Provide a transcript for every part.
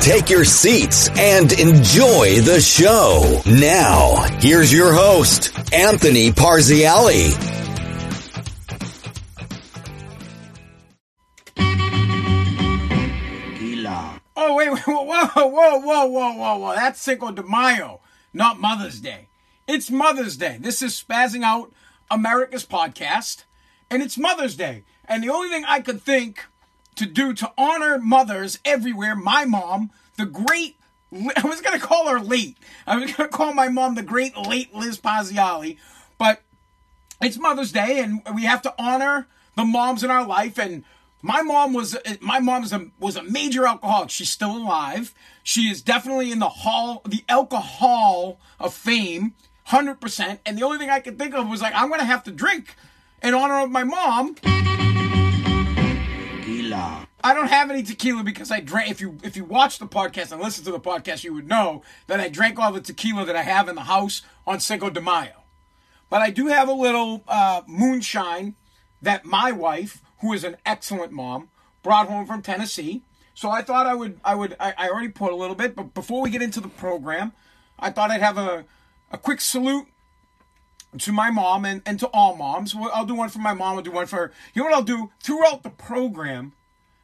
Take your seats and enjoy the show. Now, here's your host, Anthony Parziale. Oh, wait, wait, whoa, whoa, whoa, whoa, whoa, whoa. That's Cinco de Mayo, not Mother's Day. It's Mother's Day. This is Spazzing Out America's podcast, and it's Mother's Day. And the only thing I could think to do to honor mothers everywhere, my mom, the great, I was going to call her late. I was going to call my mom the great late Liz Parziale, but it's Mother's Day, and we have to honor the moms in our life. And my mom was my mom was a, was a major alcoholic. She's still alive. She is definitely in the hall, the alcohol of fame, hundred percent. And the only thing I could think of was like, I'm gonna have to drink in honor of my mom. I don't have any tequila because I drank. If you if you watch the podcast and listen to the podcast, you would know that I drank all the tequila that I have in the house on Cinco de Mayo. But I do have a little uh, moonshine that my wife who is an excellent mom, brought home from Tennessee. So I thought I would, I would, I, I already put a little bit, but before we get into the program, I thought I'd have a, a quick salute to my mom and, and to all moms. I'll do one for my mom. I'll do one for, you know what I'll do? Throughout the program,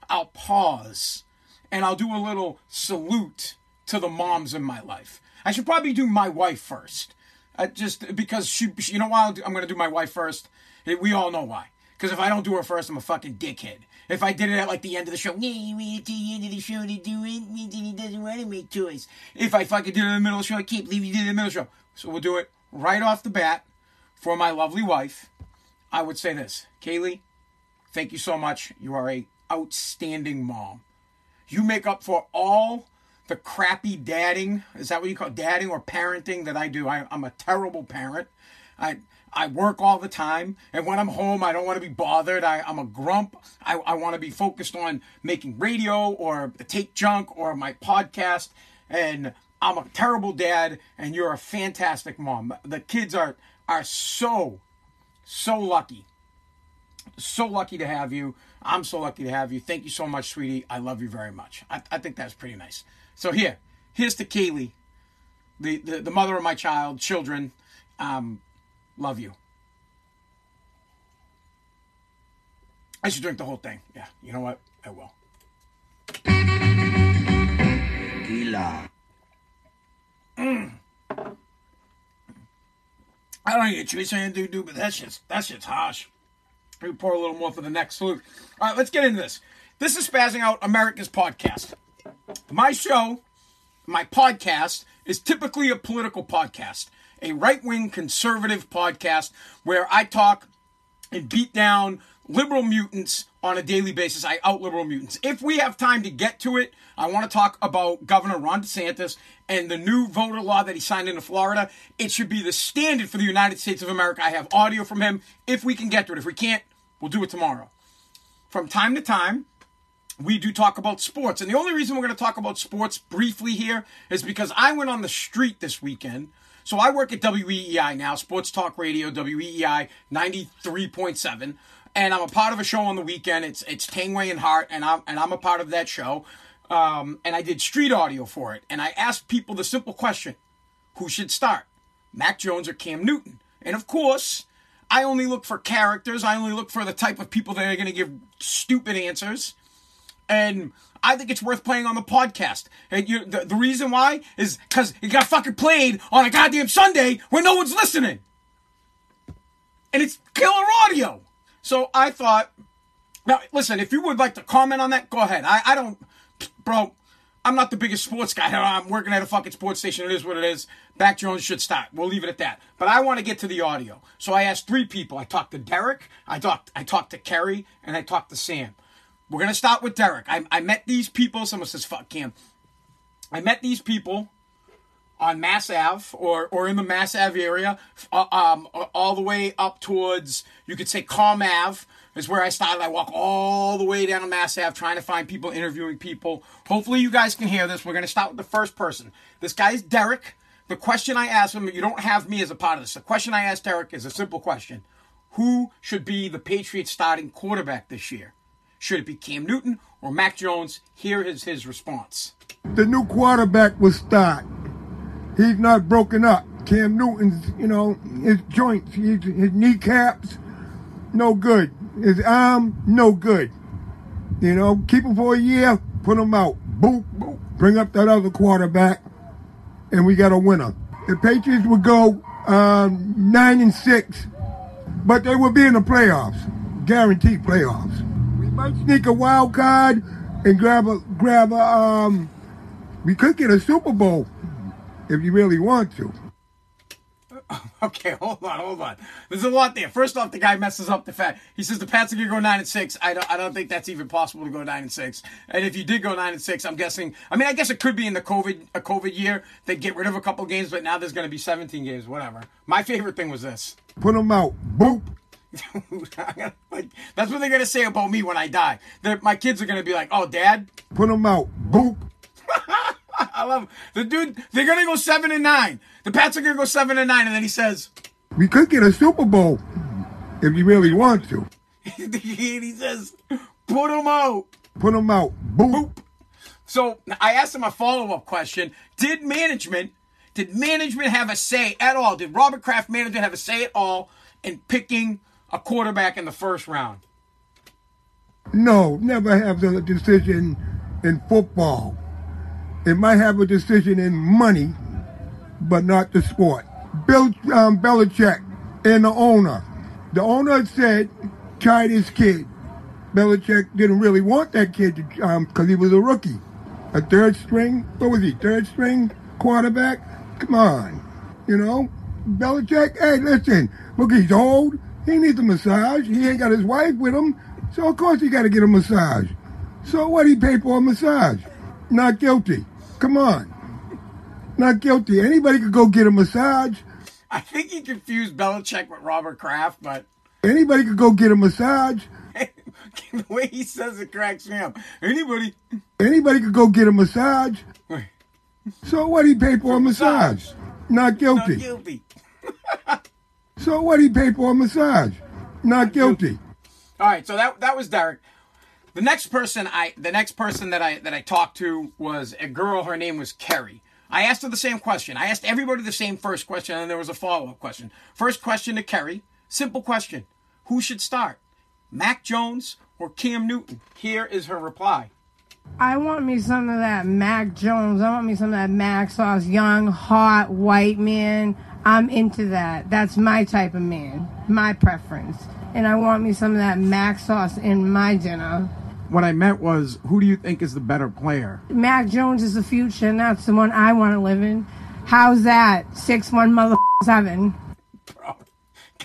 I'll pause and I'll do a little salute to the moms in my life. I should probably do my wife first. Uh, just because she, you know why I'm going to do my wife first? We all know why. Because if I don't do her first, I'm a fucking dickhead. If I did it at like the end of the show, yeah, we at the end of the show to do it, and he doesn't want to make toys. If I fucking did it in the middle of the show, I can't believe you did it in the middle of the show. So we'll do it right off the bat for my lovely wife. I would say this, Kaylee, thank you so much. You are a outstanding mom. You make up for all the crappy dadding. Is that what you call it? dadding or parenting that I do? I, I'm a terrible parent. I I work all the time, and when I'm home, I don't want to be bothered. I, am a grump. I, I want to be focused on making radio or take junk or my podcast. And I'm a terrible dad, and you're a fantastic mom. The kids are are so so lucky, so lucky to have you. I'm so lucky to have you. Thank you so much, sweetie. I love you very much. I, I think that's pretty nice. So here, here's to Kaylee, the, the, the mother of my child, children. Um, Love you. I should drink the whole thing. Yeah, you know what? I will. Tequila. Mm. I don't a choice I do do, but that's just that's just harsh. We pour a little more for the next salute. All right, let's get into this. This is Spazzing Out America's podcast. My show, my podcast, is typically a political podcast a right wing conservative podcast where I talk and beat down liberal mutants on a daily basis. I out liberal mutants. If we have time to get to it, I want to talk about Governor Ron DeSantis and the new voter law that he signed into Florida. It should be the standard for the United States of America. I have audio from him if we can get to it. If we can't, we'll do it tomorrow. From time to time, we do talk about sports. And the only reason we're going to talk about sports briefly here is because I went on the street this weekend so I work at WEEI now, Sports Talk Radio, WEEI 93.7. And I'm a part of a show on the weekend. It's it's Tangway and Hart, and I'm and I'm a part of that show. Um, and I did street audio for it. And I asked people the simple question: Who should start, Mac Jones or Cam Newton? And of course, I only look for characters. I only look for the type of people that are going to give stupid answers. And I think it's worth playing on the podcast. And you, the, the reason why is because it got fucking played on a goddamn Sunday when no one's listening. And it's killer audio. So I thought, now listen, if you would like to comment on that, go ahead. I, I don't, bro, I'm not the biggest sports guy. I'm working at a fucking sports station. It is what it is. Mac Jones should start. We'll leave it at that. But I want to get to the audio. So I asked three people. I talked to Derek, I talked, I talked to Kerry, and I talked to Sam. We're gonna start with Derek. I, I met these people. Someone says, "Fuck Cam." I met these people on Mass Ave or, or in the Mass Ave area, uh, um, all the way up towards, you could say Comm Ave is where I started. I walk all the way down Mass Ave trying to find people, interviewing people. Hopefully, you guys can hear this. We're going to start with the first person. This guy is Derek. The question I asked him, you don't have me as a part of this. The question I asked Derek is a simple question Who should be the Patriots starting quarterback this year? Should it be Cam Newton or Mac Jones? Here is his response. The new quarterback will start. He's not broken up. Cam Newton's, you know, his joints, his, his kneecaps, no good. His arm, no good. You know, keep him for a year, put him out. Boop, boop. Bring up that other quarterback, and we got a winner. The Patriots would go um, nine and six, but they will be in the playoffs, guaranteed playoffs. We might sneak a wild card and grab a grab a. Um, we could get a Super Bowl if you really want to. Okay, hold on, hold on. There's a lot there. First off, the guy messes up the fact. He says the Pats are gonna go nine and six. I don't, I don't think that's even possible to go nine and six. And if you did go nine and six, I'm guessing. I mean, I guess it could be in the COVID a COVID year. They get rid of a couple games, but now there's gonna be 17 games. Whatever. My favorite thing was this. Put them out. Boop. like, that's what they're gonna say about me when I die. They're, my kids are gonna be like, "Oh, Dad." Put them out. Boop. I love the dude. They're gonna go seven and nine. The Pats are gonna go seven and nine, and then he says, "We could get a Super Bowl if you really want to." he says, "Put them out." Put them out. Boop. Boop. So I asked him a follow up question: Did management, did management have a say at all? Did Robert Kraft management have a say at all in picking a quarterback in the first round? No, never have the decision in football. It might have a decision in money, but not the sport. Bill um, Belichick and the owner. The owner said, try this kid. Belichick didn't really want that kid because um, he was a rookie. A third string, what was he, third string quarterback? Come on. You know? Belichick, hey, listen, look, he's old. He needs a massage. He ain't got his wife with him. So, of course, he got to get a massage. So, what he pay for a massage? Not guilty. Come on. Not guilty. Anybody could go get a massage. I think he confused Belichick with Robert Kraft, but anybody could go get a massage. the way he says it cracks me up. Anybody. Anybody could go get a massage. So what he pay for a massage? Not guilty. Not guilty. so what he pay for a massage? Not guilty. All right, so that that was Derek. The next person I the next person that I that I talked to was a girl. Her name was Kerry. I asked her the same question. I asked everybody the same first question, and then there was a follow up question. First question to Kerry. Simple question: Who should start, Mac Jones or Cam Newton? Here is her reply. I want me some of that Mac Jones. I want me some of that Mac sauce. Young, hot, white man. I'm into that. That's my type of man. My preference. And I want me some of that Mac sauce in my dinner. What I meant was, who do you think is the better player? Mac Jones is the future, and that's the one I want to live in. How's that? Six one mother seven.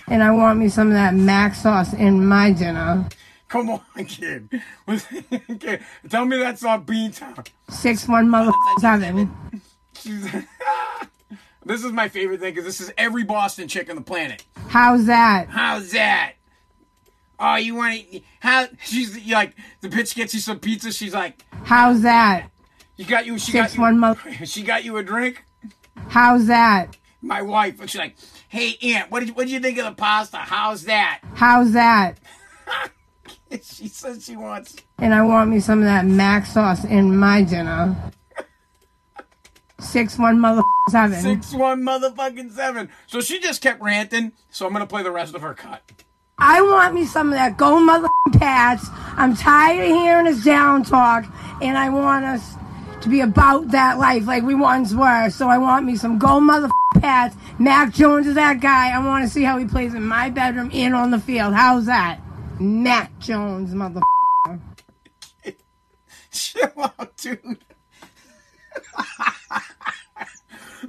And I want me some of that Mac sauce in my dinner. Come on, kid. Tell me that's not Beantown. Six one mother seven. this is my favorite thing because this is every Boston chick on the planet. How's that? How's that? Oh, you want to, how, she's like, the bitch gets you some pizza. She's like, how's that? You got you, she Six got you, one month. she got you a drink? How's that? My wife, she's like, hey, Aunt, what did you, what did you think of the pasta? How's that? How's that? she says she wants. And I want me some of that mac sauce in my dinner. Six one mother seven. Six one motherfucking seven. So she just kept ranting. So I'm gonna play the rest of her cut. I want me some of that go mother Pats. I'm tired of hearing his down talk, and I want us to be about that life like we once were. So I want me some go mother Pats. Mac Jones is that guy. I want to see how he plays in my bedroom and on the field. How's that? Mac Jones, mother. Chill out, dude.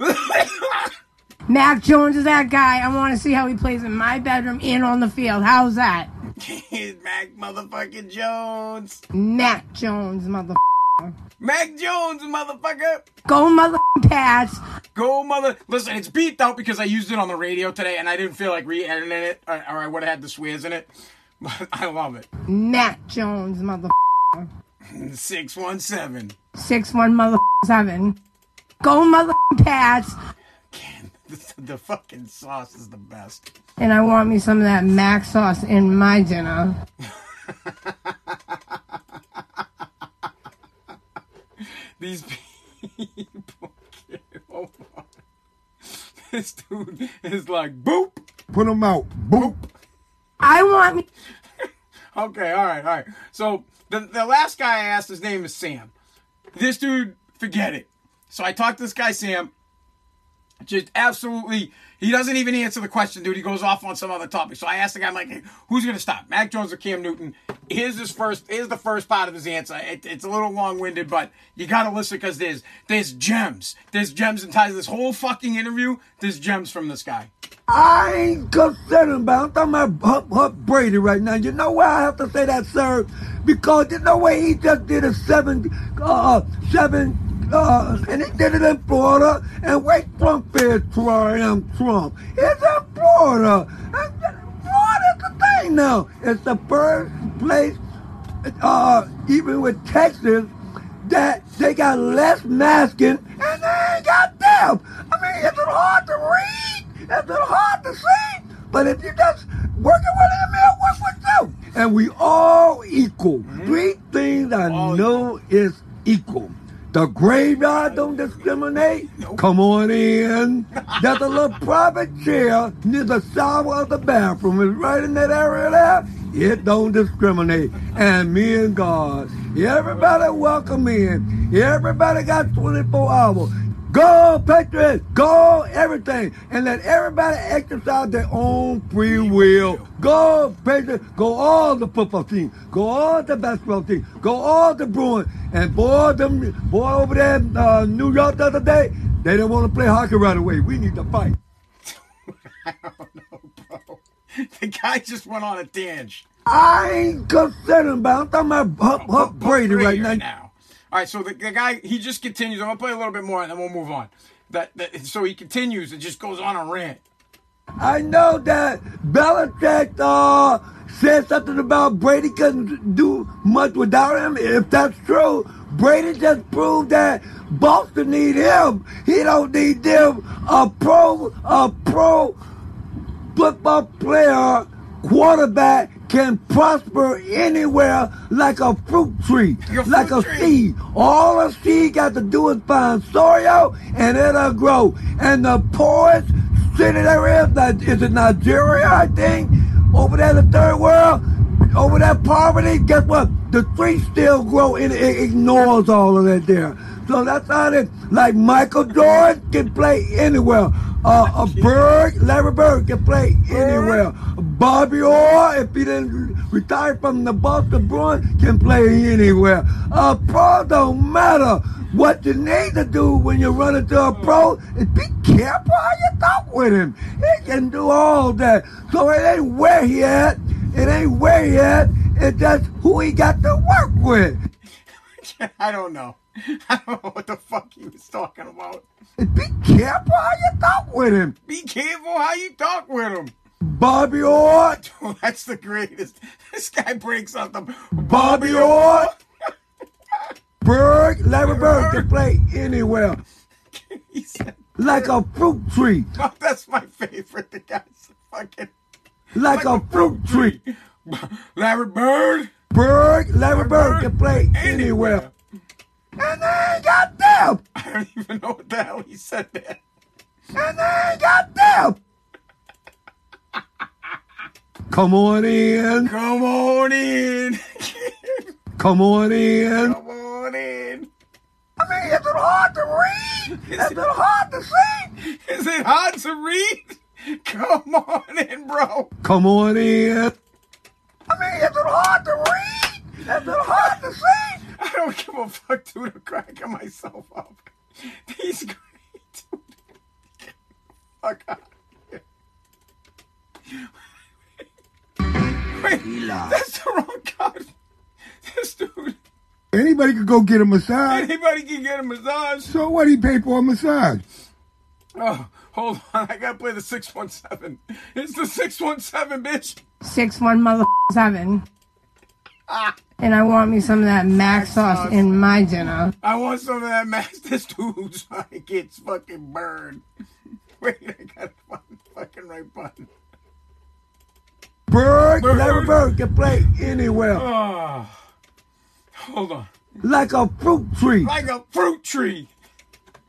Mac Jones is that guy. I want to see how he plays in my bedroom and on the field. How's that? Mac motherfucking Jones. Mac Jones, mother. Mac Jones, motherfucker. Go mother Pats. Go mother. Listen, it's beeped out because I used it on the radio today and I didn't feel like re-editing it or, or I would have had the swears in it. But I love it. Mac Jones, mother. 617. Six one mother seven. Go mother Pats. The, the fucking sauce is the best. And I want me some of that mac sauce in my dinner. These people can't hold on. This dude is like, boop. Put them out. Boop. I want me. Okay, all right, all right. So the the last guy I asked, his name is Sam. This dude, forget it. So I talked to this guy Sam. Just absolutely, he doesn't even answer the question, dude. He goes off on some other topic. So I asked the guy, I'm like, who's gonna stop, Mac Jones or Cam Newton? Here's his first. Here's the first part of his answer. It, it's a little long winded, but you gotta listen because there's there's gems. There's gems inside this whole fucking interview. There's gems from this guy. I ain't concerned about. I'm talking about Brady right now. You know why I have to say that, sir? Because you know why he just did a seven, uh, seven, uh, and he did it in Florida. And wait, Trump is Trump. Trump. It's in Florida. And Florida's the thing now. It's the first place, uh, even with Texas, that they got less masking and they ain't got death. I mean, is it hard to read? Is it hard to see? But if you just working with him, he'll work with you. And we all equal. Three things I All know is equal. The graveyard don't discriminate. Come on in. There's a little private chair near the shower of the bathroom. It's right in that area there. It don't discriminate. And me and God, everybody welcome in. Everybody got 24 hours. Go, Patriots! Go, everything! And let everybody exercise their own free will. Go, Patriots! Go all the football team. Go all the basketball team. Go all the Bruins. And boy, them boy over there in uh, New York the other day, they didn't want to play hockey right away. We need to fight. I don't know, bro. The guy just went on a tangent. I ain't concerned about. I'm talking about Huck, Huck Brady right now. All right, so the, the guy he just continues. I'm gonna play a little bit more and then we'll move on. That, that so he continues and just goes on a rant. I know that Belichick uh, said something about Brady couldn't do much without him. If that's true, Brady just proved that Boston need him. He don't need them. A pro, a pro football player, quarterback can prosper anywhere like a fruit tree, Like a fruit a tree. seed. All a seed got to do is find soil and it'll grow. And the poorest city there is, that is in Nigeria, I think, over there in the third world, over there poverty, guess what? The tree still grow and it ignores all of that there. So that's how it is. Like Michael Jordan can play anywhere. Uh, a Bird, Larry Bird can play anywhere. Bobby Orr, if he didn't retire from the Boston Bruins, can play anywhere. A pro don't matter. What you need to do when you run into a pro is be careful how you talk with him. He can do all that. So it ain't where he at. It ain't where he at. It's just who he got to work with. I don't know. I don't know what the fuck he was talking about. Be careful how you talk with him. Be careful how you talk with him. Bobby Orr, that's the greatest. This guy breaks up the Bobby Orr, Bird, Larry Bird can play anywhere. He said, Like a fruit tree. oh, that's my favorite. The guy's fucking Like a fruit tree. Larry Bird. Bird, Larry Bird can play anywhere. And they ain't got them. I don't even know what the hell he said there. And they ain't got them. Come on in. Come on in. Come on in. Come on in. I mean, is it hard to read? Is it hard to see? Is it hard to read? Come on in, bro. Come on in. I mean, is it hard to read? Is it hard to see? I don't give a fuck, dude. I'm cracking myself up. He's great, dude. Fuck out. Wait, that's the wrong card. This dude, Anybody could go get a massage. anybody can get a massage. So what? He paid for a massage. Oh, hold on. I gotta play the 617. It's the 617, bitch. Six one mother seven. And I want me some of that mac sauce in my dinner. I want some of that max. This dude's like it's fucking burned. Wait, I gotta find the fucking right button. Bird, Bird. Larry Bird can play anywhere. Oh, hold on. Like a fruit tree. Like a fruit tree.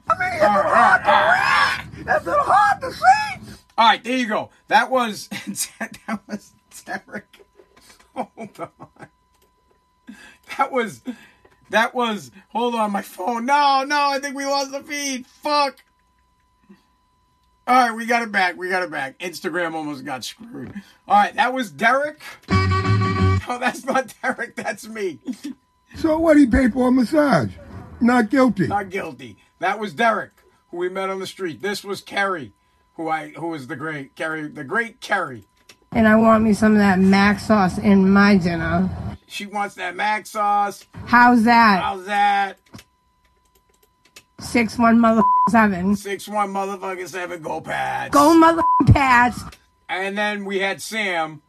I mean, it's hard to read. It's hard to see. All right, there you go. That was that was Derek. Hold on. That was that was. Hold on, my phone. No, no, I think we lost the feed. Fuck. All right, we got it back. We got it back. Instagram almost got screwed. All right, that was Derek. No, that's not Derek. That's me. So what he paid for a massage? Not guilty. Not guilty. That was Derek, who we met on the street. This was Kerry, who I who was the great Kerry, the great Kerry. And I want me some of that mac sauce in my dinner. She wants that mac sauce. How's that? How's that? Six one mother seven. Six one motherfucking seven go Pats. Go mother Pats. And then we had Sam,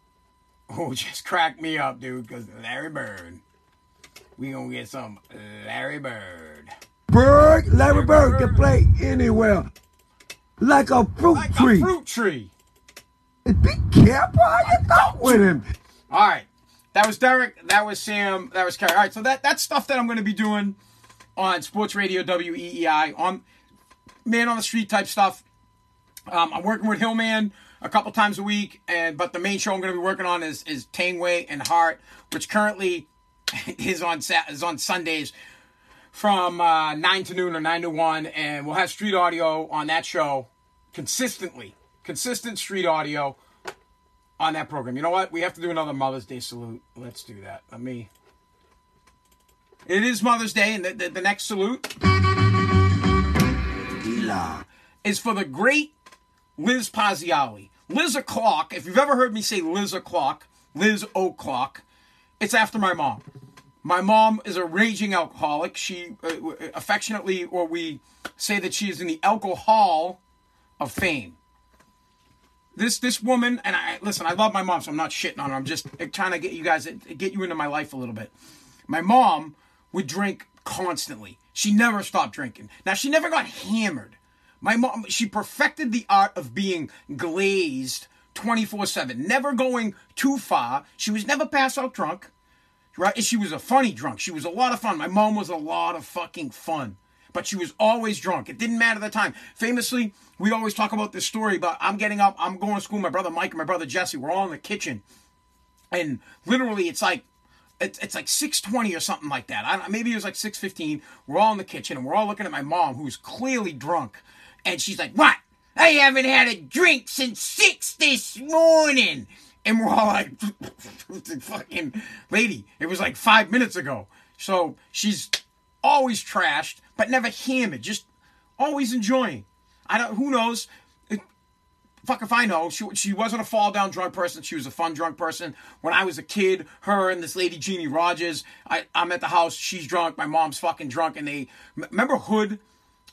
who just cracked me up, dude, because Larry Bird. We gonna get some Larry Bird. Bird, Larry Bird can play anywhere. Like a fruit tree. Like tree. a fruit tree. Be careful how you talk with him. All right. That was Derek. That was Sam. That was Kerry. All right. So that that's stuff that I'm going to be doing on Sports Radio WEEI on man on the street type stuff. Um, I'm working with Hillman a couple times a week, and but the main show I'm going to be working on is is Tangway and Hart, which currently is on is on Sundays from uh, nine to noon or nine to one, and we'll have street audio on that show consistently, consistent street audio on that program. You know what? We have to do another Mother's Day salute. Let's do that. Let me. It is Mother's Day, and the, the, the next salute is for the great Liz Parziale. Liz O'Clock, if you've ever heard me say Liz O'Clock, Liz O'Clock, it's after my mom. My mom is a raging alcoholic. She uh, uh affectionately, or we say that she is in the alcohol of fame this this woman and I listen. I love my mom, so I'm not shitting on her. I'm just uh, trying to get you guys uh, get you into my life a little bit. My mom would drink constantly. She never stopped drinking. Now she never got hammered. My mom she perfected the art of being glazed 24/7, never going too far. She was never pass out drunk. Right? She was a funny drunk. She was a lot of fun. My mom was a lot of fucking fun but she was always drunk. It didn't matter the time. Famously, we always talk about this story about I'm getting up, I'm going to school, my brother Mike and my brother Jesse, we're all in the kitchen. And literally it's like it's, it's like 620 or something like that. I don't, maybe it was like 615. We're all in the kitchen and we're all looking at my mom who's clearly drunk. And she's like, "What? I haven't had a drink since 6 this morning." And we're all like, fucking lady, it was like five minutes ago. So she's always trashed, but never hammered, just always enjoying. I don't, who knows? Fuck if I know. She, she wasn't a fall down drunk person. She was a fun drunk person. When I was a kid, her and this lady, Jeannie Rogers, I, I'm at the house. She's drunk. My mom's fucking drunk. And they, remember Hood?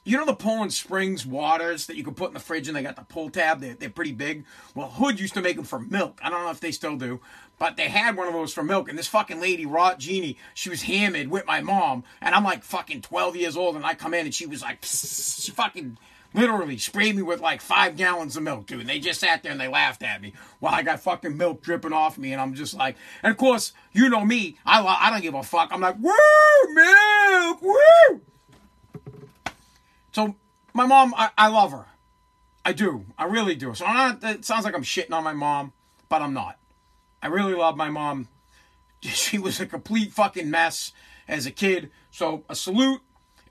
You know the Poland Springs waters that you can put in the fridge and they got the pull tab? They're, they're pretty big. Well, Hood used to make them for milk. I don't know if they still do, but they had one of those for milk. And this fucking lady, Rot Jeannie, she was hammered with my mom. And I'm like fucking 12 years old and I come in and she was like, she fucking literally sprayed me with like five gallons of milk, dude. And they just sat there and they laughed at me while I got fucking milk dripping off me. And I'm just like, and of course, you know me, I, I don't give a fuck. I'm like, woo, milk, woo. So my mom, I, I love her. I do. I really do. So not, it sounds like I'm shitting on my mom, but I'm not. I really love my mom. She was a complete fucking mess as a kid. So a salute.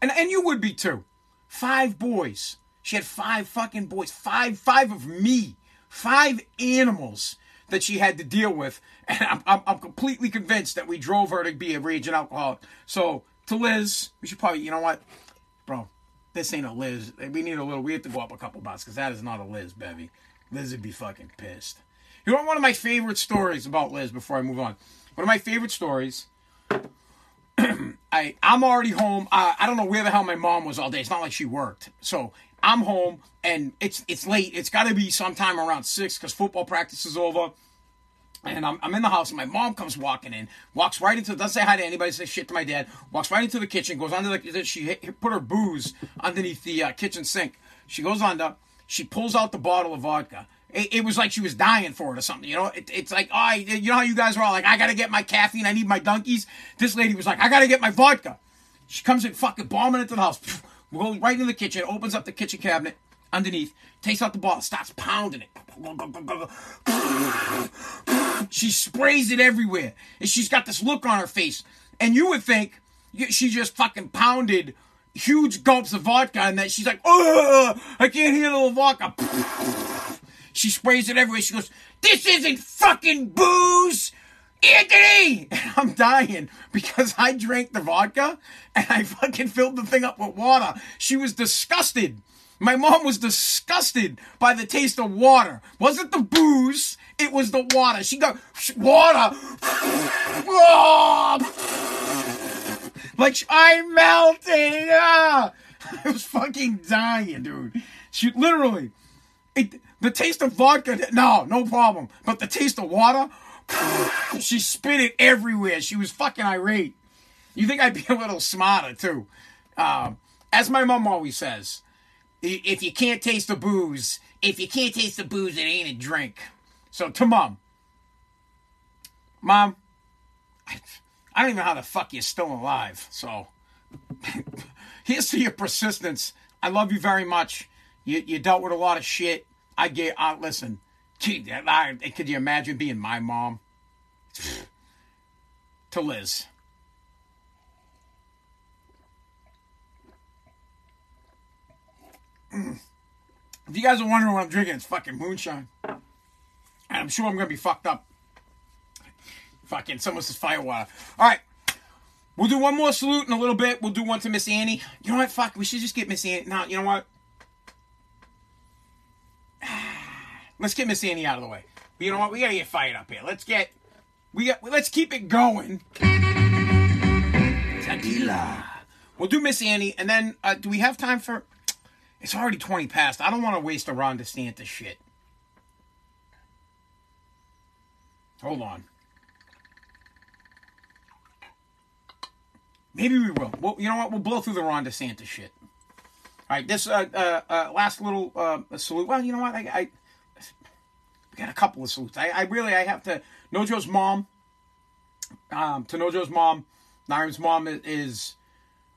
And and you would be too. Five boys. She had five fucking boys. Five five of me. Five animals that she had to deal with. And I'm, I'm, I'm completely convinced that we drove her to be a raging alcoholic. So to Liz, we should probably, you know what? Bro, this ain't a Liz. We need a little. We have to go up a couple bucks because that is not a Liz, Bevy. Liz would be fucking pissed. You know one of my favorite stories about Liz before I move on. One of my favorite stories. I I'm already home. I I don't know where the hell my mom was all day. It's not like she worked. So I'm home and it's it's late. It's got to be sometime around six because football practice is over. And I'm, I'm in the house, and my mom comes walking in, walks right into, doesn't say hi to anybody, says shit to my dad, walks right into the kitchen, goes under the, she hit, put her booze underneath the uh, kitchen sink. She goes under, she pulls out the bottle of vodka. It, it was like she was dying for it or something, you know? It, it's like, oh, you know how you guys are all like, I gotta get my caffeine, I need my donkeys? This lady was like, I gotta get my vodka. She comes in fucking bombing into the house, goes right in the kitchen, opens up the kitchen cabinet underneath, takes out the bottle, starts pounding it. She sprays it everywhere. And she's got this look on her face. And you would think she just fucking pounded huge gulps of vodka and that she's like, oh, I can't handle the vodka. She sprays it everywhere. She goes, this isn't fucking booze. Anthony! And I'm dying because I drank the vodka and I fucking filled the thing up with water. She was disgusted. My mom was disgusted by the taste of water. Wasn't the booze, it was the water. She got water. like I'm melting. Ah! I was fucking dying, dude. She literally, it, the taste of vodka, no, no problem. But the taste of water, she spit it everywhere. She was fucking irate. You think I'd be a little smarter too? Uh, as my mom always says, if you can't taste the booze, if you can't taste the booze, it ain't a drink. So to mom, mom, I, I don't even know how the fuck you're still alive. So here's to your persistence. I love you very much. You you dealt with a lot of shit. I get. Uh, listen, gee, I, could you imagine being my mom? to Liz. If you guys are wondering what I'm drinking, it's fucking moonshine. And I'm sure I'm gonna be fucked up. Fucking someone says firewater. Alright. We'll do one more salute in a little bit. We'll do one to Miss Annie. You know what? Fuck, we should just get Miss Annie. Now, you know what? Let's get Miss Annie out of the way. But you know what? We gotta get fired up here. Let's get we got let's keep it going. Tequila. We'll do Miss Annie, and then uh, do we have time for it's already 20 past. I don't want to waste a Ron DeSantis shit. Hold on. Maybe we will. Well, you know what? We'll blow through the Ron DeSantis shit. All right, this uh, uh, uh, last little uh, salute. Well, you know what? I, I got a couple of salutes. I, I really I have to. Nojo's mom. Um, to Nojo's mom, Nairn's mom is, is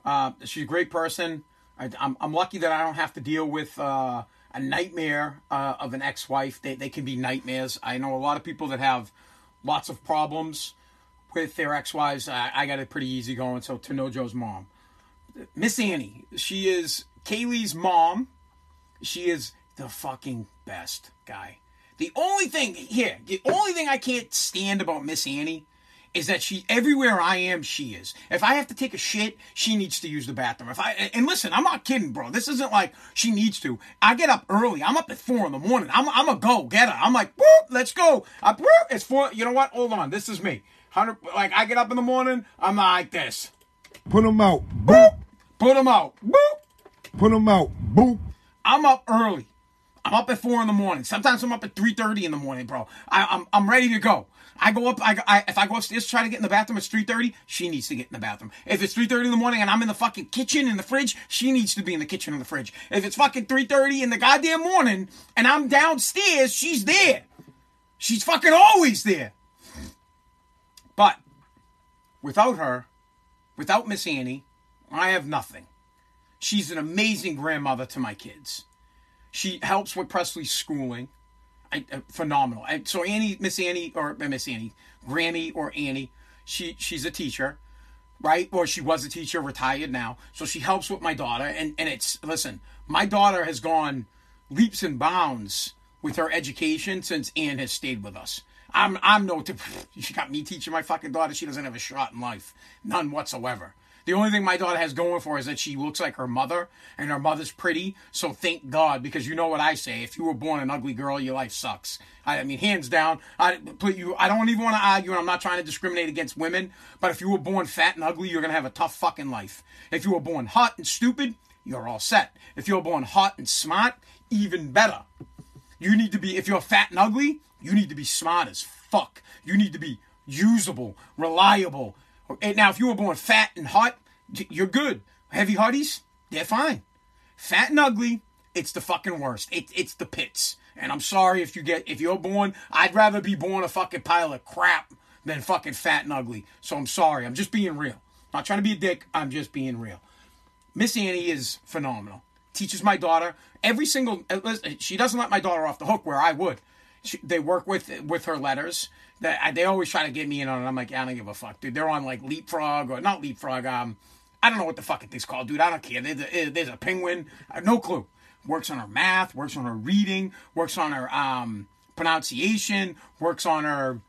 uh, she's a great person. I, am I'm lucky that I don't have to deal with uh, a nightmare uh, of an ex-wife. They, they can be nightmares. I know a lot of people that have lots of problems with their ex-wives. I, I got it pretty easy going. So to Nojo's mom, Miss Annie, she is Kaylee's mom. She is the fucking best guy. The only thing here, the only thing I can't stand about Miss Annie is that she everywhere I am, she is. If I have to take a shit, she needs to use the bathroom. If I and listen, I'm not kidding, bro. This isn't like she needs to. I get up early. I'm up at four in the morning. I'm I'm a go getter. I'm like, whoop, let's go. I, whoop, it's four. You know what? Hold on. This is me. Hundred. Like I get up in the morning. I'm like this. Put them out. Boop. Put them out. Boop. Put them out. Boop. I'm up early. I'm up at four in the morning. Sometimes I'm up at three thirty in the morning, bro. I, I'm I'm ready to go. I go up. I, I if I go upstairs try to get in the bathroom, it's three thirty. She needs to get in the bathroom. If it's three thirty in the morning and I'm in the fucking kitchen in the fridge, she needs to be in the kitchen in the fridge. If it's fucking three thirty in the goddamn morning and I'm downstairs, she's there. She's fucking always there. But without her, without Miss Annie, I have nothing. She's an amazing grandmother to my kids. She helps with Presley's schooling. I, uh, phenomenal. I, so Annie, Miss Annie, or uh, Miss Annie, Grammy or Annie, she she's a teacher, right? Or she was a teacher, retired now. So she helps with my daughter, and and it's listen, my daughter has gone leaps and bounds with her education since Ann has stayed with us. I'm I'm no. T- she got me teaching my fucking daughter. She doesn't have a shot in life, none whatsoever. The only thing my daughter has going for is that she looks like her mother, and her mother's pretty. So thank God, because you know what I say: if you were born an ugly girl, your life sucks. I, I mean, hands down. I put you. I don't even want to argue, and I'm not trying to discriminate against women. But if you were born fat and ugly, you're gonna have a tough fucking life. If you were born hot and stupid, you're all set. If you're born hot and smart, even better. You need to be, if you're fat and ugly, you need to be smart as fuck. You need to be usable, reliable. Now, if you were born fat and hot, you're good. Heavy hearties, they're fine. Fat and ugly, it's the fucking worst. It, it's the pits. And I'm sorry if you get if you're born. I'd rather be born a fucking pile of crap than fucking fat and ugly. So I'm sorry. I'm just being real. Not trying to be a dick. I'm just being real. Miss Annie is phenomenal. Teaches my daughter every single. uh, She doesn't let my daughter off the hook where I would. She, they work with with her letters. That they always try to get me in on it. I'm like, I don't give a fuck, dude. They're on like Leapfrog or not Leapfrog. Um, I don't know what the fuck it thing's called, dude. I don't care. There's a, there's a penguin. I no clue. Works on her math. Works on her reading. Works on her um pronunciation. Works on her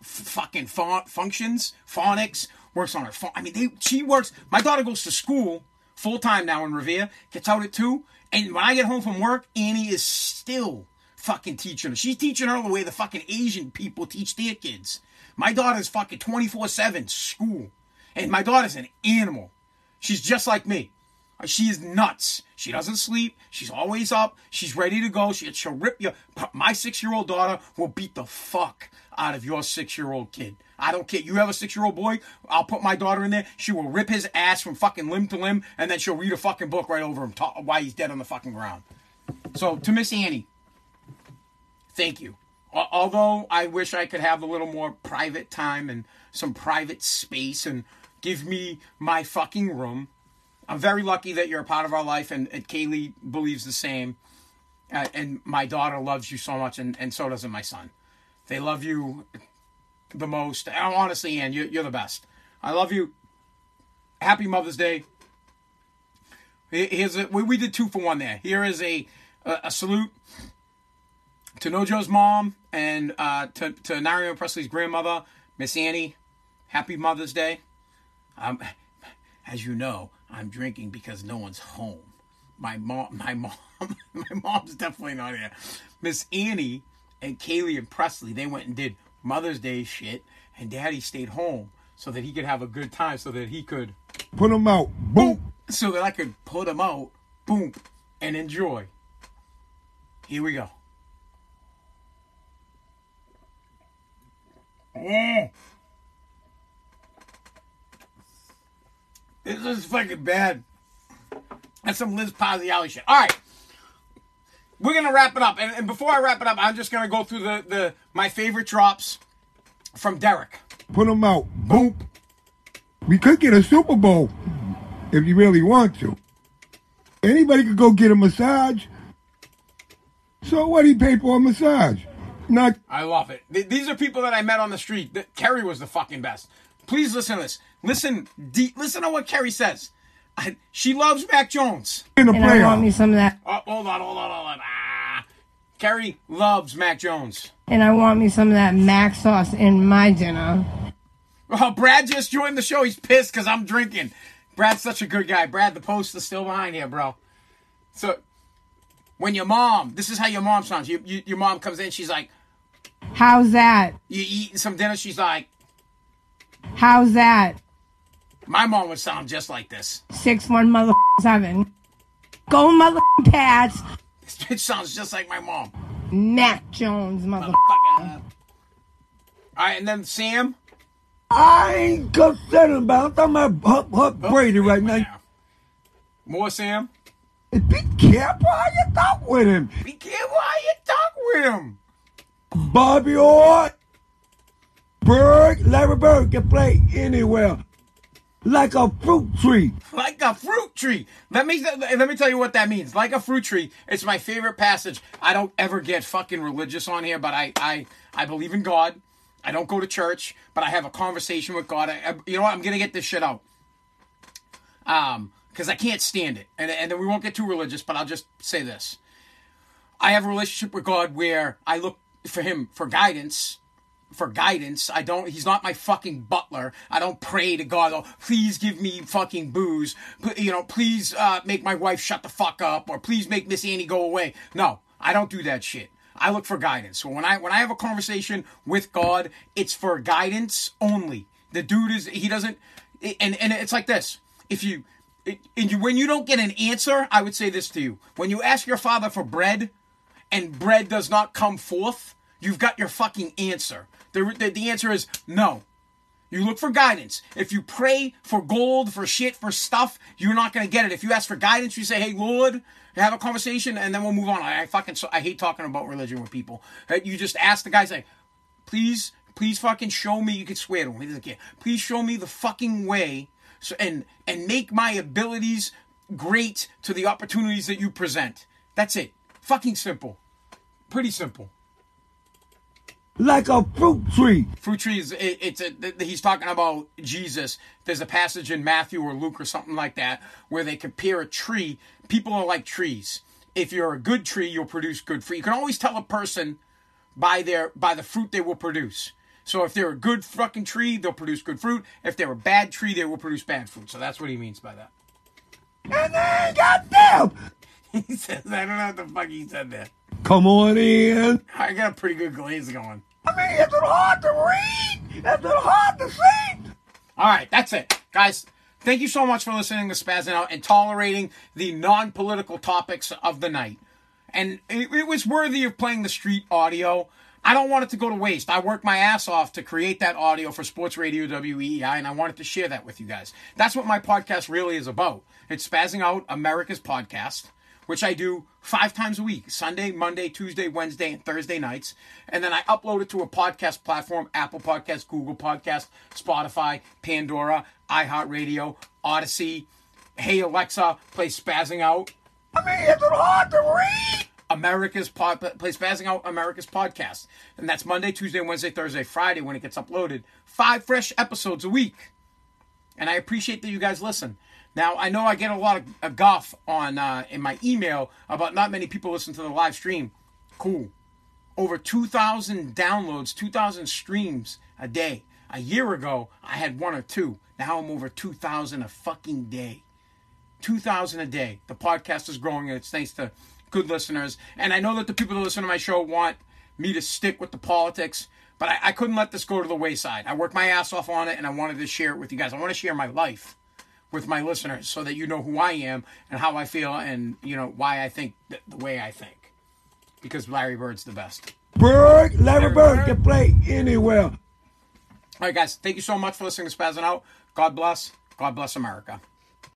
f- fucking font functions, phonics, works on her phone. I mean, they she works. My daughter goes to school full time now in Revere, gets out at two, and when I get home from work, Annie is still fucking teaching her. She's teaching her the way the fucking Asian people teach their kids. My daughter's fucking twenty four seven school, and my daughter's an animal. She's just like me. Uh, she is nuts. She doesn't sleep. She's always up. She's ready to go. She, she'll rip you. My six year old daughter will beat the fuck out of your six year old kid. I don't care. You have a six year old boy, I'll put my daughter in there. She will rip his ass from fucking limb to limb, and then she'll read a fucking book right over him while he's dead on the fucking ground. So, to Miss Annie, thank you. Although I wish I could have a little more private time and some private space and give me my fucking room. I'm very lucky that you're a part of our life, and, and Kaylee believes the same. Uh, and my daughter loves you so much, and, and so does my son. They love you the most. And honestly, Ann, you're, you're the best. I love you. Happy Mother's Day. Here's a, we, we did two for one there. Here is a a, a salute to Nojo's mom and uh, to to Nario Presley's grandmother, Miss Annie. Happy Mother's Day. Um, as you know, I'm drinking because no one's home. My mom, my mom, my mom's definitely not here. Miss Annie and Kaylee and Presley, they went and did Mother's Day shit, and Daddy stayed home so that he could have a good time, so that he could, Put them out. Boom. so that I could put them out, boom, and enjoy. Here we go. This is fucking bad. That's some Liz Parziale shit. All right. We're gonna wrap it up, and, and before I wrap it up, I'm just gonna go through the, the my favorite drops from Derek. Put them out. Boom. We could get a Super Bowl if you really want to. Anybody could go get a massage. So what do you pay for a massage? Not I love it. Th- These are people that I met on the street. Th- Kerry was the fucking best. Please listen to this. Listen, deep, listen to what Kerry says. I, she loves Mac Jones. in the And I want me some of that. Oh, hold on, hold on, hold on. Ah. Kerry loves Mac Jones. And I want me some of that mac sauce in my dinner. Oh, Brad just joined the show. He's pissed because I'm drinking. Brad's such a good guy. Brad, the post is still behind here, bro. So, when your mom, this is how your mom sounds. You, you, your mom comes in, she's like, How's that? you eating some dinner? She's like, How's that? my mom would sound just like this. Six one mother seven. Go mother Pats. This bitch sounds just like my mom. Mac Jones mother. All right, and then Sam. I ain't concerned about. I'm talking about Huck, Huck oh, Brady right now. More Sam. Be careful how you talk with him. Be careful how you talk with him. Bobby Orr, Bird, Larry Bird can play anywhere. Like a fruit tree. Like a fruit tree. Let me let me tell you what that means. Like a fruit tree. It's my favorite passage. I don't ever get fucking religious on here, but I I I believe in God. I don't go to church, but I have a conversation with God. I, I- you know what? I'm gonna get this shit out. Um, because I can't stand it, and and then we won't get too religious. But I'll just say this: I have a relationship with God where I look for Him for guidance, for guidance. I don't. He's not my fucking butler. I don't pray to God. Oh, please give me fucking booze. P- You know, please uh, make my wife shut the fuck up, or please make Miss Annie go away. No, I don't do that shit. I look for guidance. So when I when I have a conversation with God, it's for guidance only. The dude is he doesn't, and and it's like this. If you and you, when you don't get an answer, I would say this to you: when you ask your father for bread, and bread does not come forth, you've got your fucking answer. The, the, the answer is no. You look for guidance. If you pray for gold, for shit, for stuff, you're not going to get it. If you ask for guidance, you say, "Hey, Lord," have a conversation, and then we'll move on. I, I fucking I hate talking about religion with people. You just ask the guy, say, "Please, please, fucking show me." You can swear to him. He doesn't care. Please show me the fucking way, so and and make my abilities great to the opportunities that you present. That's it. Fucking simple. Pretty simple. Like a fruit tree. fruit trees it, it's a, th- he's talking about jesus. There's a passage in matthew or luke or something like that where they compare a tree. People are like trees. If you're a good tree you'll produce good fruit. You can always tell a person by their by the fruit they will produce. So if they're a good fucking tree they'll produce good fruit. If they're a bad tree they will produce bad fruit. So that's what he means by that. And then, goddamn, he says i don't know what the fuck he said there. Come on in. i got a pretty good glaze going I mean, is it hard to read? Is it hard to see? All right, that's it, guys. Thank you so much for listening to Spazzing Out and tolerating the non-political topics of the night. And it, it was worthy of playing the street audio. I don't want it to go to waste. I worked my ass off to create that audio for Sports Radio WEEI, and I wanted to share that with you guys. That's what my podcast really is about. It's Spazzing Out America's podcast which I do five times a week Sunday, Monday, Tuesday, Wednesday, and Thursday nights. And then I upload it to a podcast platform Apple Podcast, Google Podcast, Spotify, Pandora, iHeartRadio, Odysee. Hey Alexa, play Spazzing Out. I mean, is it hard to read? America's pod, play Spazzing Out America's podcast. And that's Monday, Tuesday, Wednesday, Thursday, Friday when it gets uploaded. Five fresh episodes a week. And I appreciate that you guys listen. Now I know I get a lot of guff on uh, in my email about not many people listen to the live stream. Cool. Over 2,000 downloads, 2,000 streams a day. A year ago, I had one or two. Now I'm over 2,000 a fucking day. 2,000 a day. The podcast is growing, and it's thanks to good listeners. And I know that the people that listen to my show want me to stick with the politics, but I, I couldn't let this go to the wayside. I worked my ass off on it, and I wanted to share it with you guys. I want to share my life with my listeners so that you know who I am and how I feel and, you know, why I think th- the way I think. Because Larry Bird's the best. Bird, Larry Larry Bird Bird. can play anywhere. All right, guys. Thank you so much for listening to Spazzing Out. God bless. God bless America.